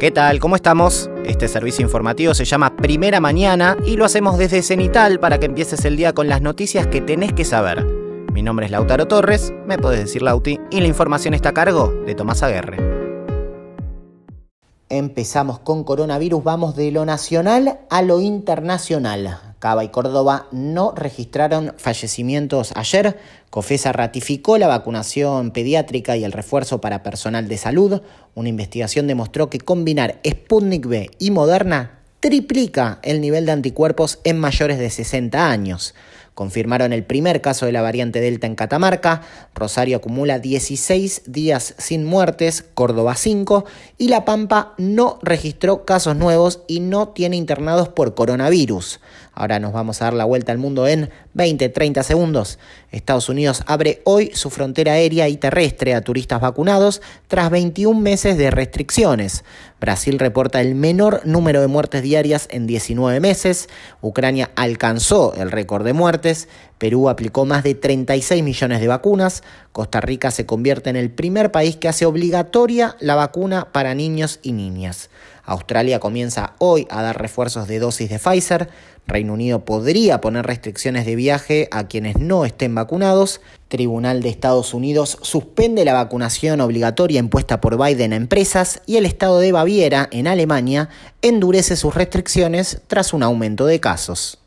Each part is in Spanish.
¿Qué tal? ¿Cómo estamos? Este servicio informativo se llama Primera Mañana y lo hacemos desde Cenital para que empieces el día con las noticias que tenés que saber. Mi nombre es Lautaro Torres, me podés decir Lauti, y la información está a cargo de Tomás Aguerre. Empezamos con coronavirus, vamos de lo nacional a lo internacional. Cava y Córdoba no registraron fallecimientos ayer. COFESA ratificó la vacunación pediátrica y el refuerzo para personal de salud. Una investigación demostró que combinar Sputnik V y Moderna triplica el nivel de anticuerpos en mayores de 60 años. Confirmaron el primer caso de la variante Delta en Catamarca, Rosario acumula 16 días sin muertes, Córdoba 5 y La Pampa no registró casos nuevos y no tiene internados por coronavirus. Ahora nos vamos a dar la vuelta al mundo en 20-30 segundos. Estados Unidos abre hoy su frontera aérea y terrestre a turistas vacunados tras 21 meses de restricciones. Brasil reporta el menor número de muertes diarias en 19 meses. Ucrania alcanzó el récord de muertes. Perú aplicó más de 36 millones de vacunas. Costa Rica se convierte en el primer país que hace obligatoria la vacuna para niños y niñas. Australia comienza hoy a dar refuerzos de dosis de Pfizer. Reino Unido podría poner restricciones de viaje a quienes no estén vacunados. Tribunal de Estados Unidos suspende la vacunación obligatoria impuesta por Biden a empresas y el estado de Baviera, en Alemania, endurece sus restricciones tras un aumento de casos.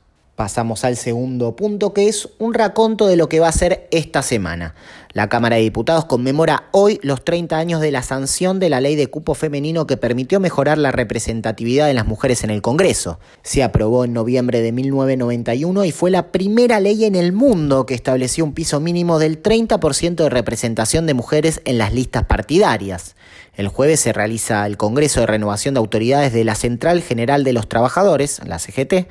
Pasamos al segundo punto, que es un raconto de lo que va a ser esta semana. La Cámara de Diputados conmemora hoy los 30 años de la sanción de la ley de cupo femenino que permitió mejorar la representatividad de las mujeres en el Congreso. Se aprobó en noviembre de 1991 y fue la primera ley en el mundo que estableció un piso mínimo del 30% de representación de mujeres en las listas partidarias. El jueves se realiza el Congreso de Renovación de Autoridades de la Central General de los Trabajadores, la CGT.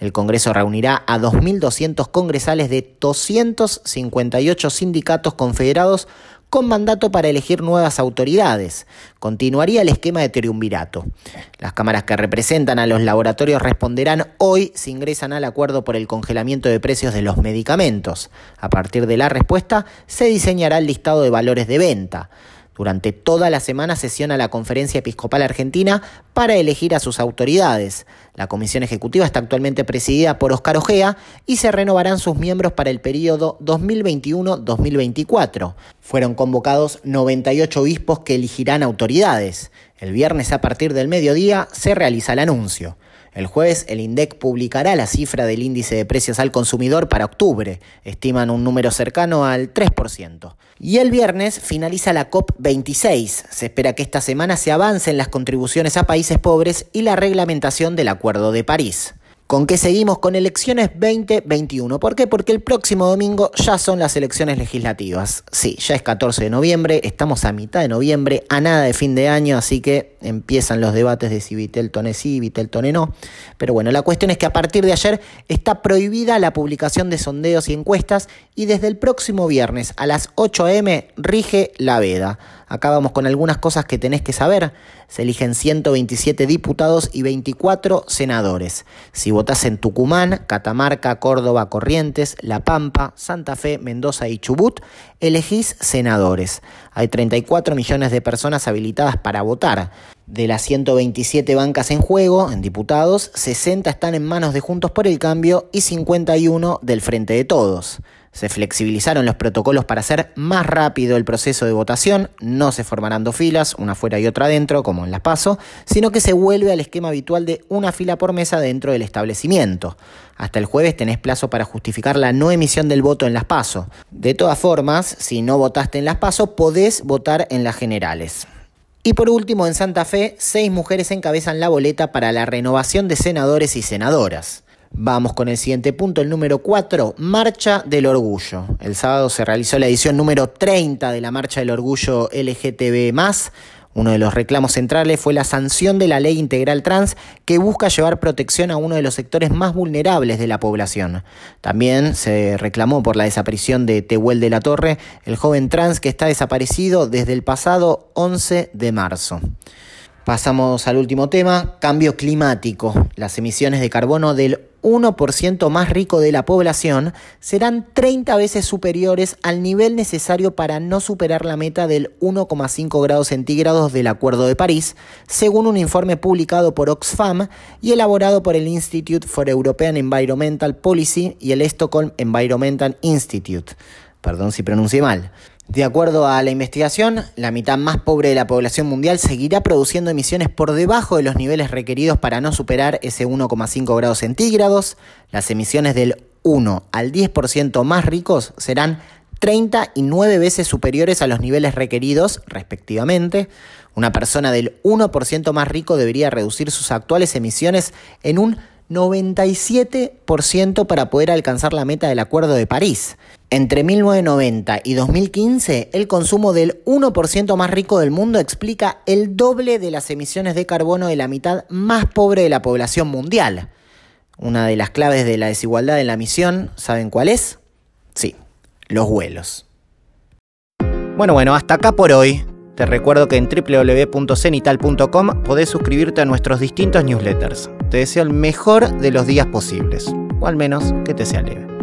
El Congreso reunirá a 2.200 congresales de 258 sindicatos confederados con mandato para elegir nuevas autoridades. Continuaría el esquema de triunvirato. Las cámaras que representan a los laboratorios responderán hoy si ingresan al acuerdo por el congelamiento de precios de los medicamentos. A partir de la respuesta, se diseñará el listado de valores de venta. Durante toda la semana sesiona la Conferencia Episcopal Argentina para elegir a sus autoridades. La comisión ejecutiva está actualmente presidida por Oscar Ojea y se renovarán sus miembros para el periodo 2021-2024. Fueron convocados 98 obispos que elegirán autoridades. El viernes a partir del mediodía se realiza el anuncio. El jueves el INDEC publicará la cifra del índice de precios al consumidor para octubre. Estiman un número cercano al 3%. Y el viernes finaliza la COP26. Se espera que esta semana se avancen las contribuciones a países pobres y la reglamentación del Acuerdo de París. ¿Con qué seguimos? Con elecciones 2021. ¿Por qué? Porque el próximo domingo ya son las elecciones legislativas. Sí, ya es 14 de noviembre, estamos a mitad de noviembre, a nada de fin de año, así que empiezan los debates de si Viteltone sí, Viteltone no. Pero bueno, la cuestión es que a partir de ayer está prohibida la publicación de sondeos y encuestas y desde el próximo viernes a las 8 a.m. rige la veda. Acá vamos con algunas cosas que tenés que saber. Se eligen 127 diputados y 24 senadores. Si votás en Tucumán, Catamarca, Córdoba, Corrientes, La Pampa, Santa Fe, Mendoza y Chubut, elegís senadores. Hay 34 millones de personas habilitadas para votar. De las 127 bancas en juego, en diputados, 60 están en manos de Juntos por el Cambio y 51 del Frente de Todos. Se flexibilizaron los protocolos para hacer más rápido el proceso de votación, no se formarán dos filas, una fuera y otra dentro, en las PASO, sino que se vuelve al esquema habitual de una fila por mesa dentro del establecimiento. Hasta el jueves tenés plazo para justificar la no emisión del voto en las PASO. De todas formas, si no votaste en las PASO, podés votar en las generales. Y por último, en Santa Fe, seis mujeres encabezan la boleta para la renovación de senadores y senadoras. Vamos con el siguiente punto, el número 4, Marcha del Orgullo. El sábado se realizó la edición número 30 de la Marcha del Orgullo LGTB. Uno de los reclamos centrales fue la sanción de la ley integral trans que busca llevar protección a uno de los sectores más vulnerables de la población. También se reclamó por la desaparición de Tehuel de la Torre, el joven trans que está desaparecido desde el pasado 11 de marzo. Pasamos al último tema, cambio climático. Las emisiones de carbono del 1% más rico de la población serán 30 veces superiores al nivel necesario para no superar la meta del 1,5 grados centígrados del Acuerdo de París, según un informe publicado por Oxfam y elaborado por el Institute for European Environmental Policy y el Stockholm Environmental Institute. Perdón si pronuncié mal. De acuerdo a la investigación, la mitad más pobre de la población mundial seguirá produciendo emisiones por debajo de los niveles requeridos para no superar ese 1,5 grados centígrados. Las emisiones del 1 al 10% más ricos serán 39 veces superiores a los niveles requeridos, respectivamente. Una persona del 1% más rico debería reducir sus actuales emisiones en un 97% para poder alcanzar la meta del Acuerdo de París. Entre 1990 y 2015, el consumo del 1% más rico del mundo explica el doble de las emisiones de carbono de la mitad más pobre de la población mundial. Una de las claves de la desigualdad en la misión, ¿saben cuál es? Sí, los vuelos. Bueno, bueno, hasta acá por hoy. Te recuerdo que en www.cenital.com podés suscribirte a nuestros distintos newsletters. Te deseo el mejor de los días posibles, o al menos que te sea leve.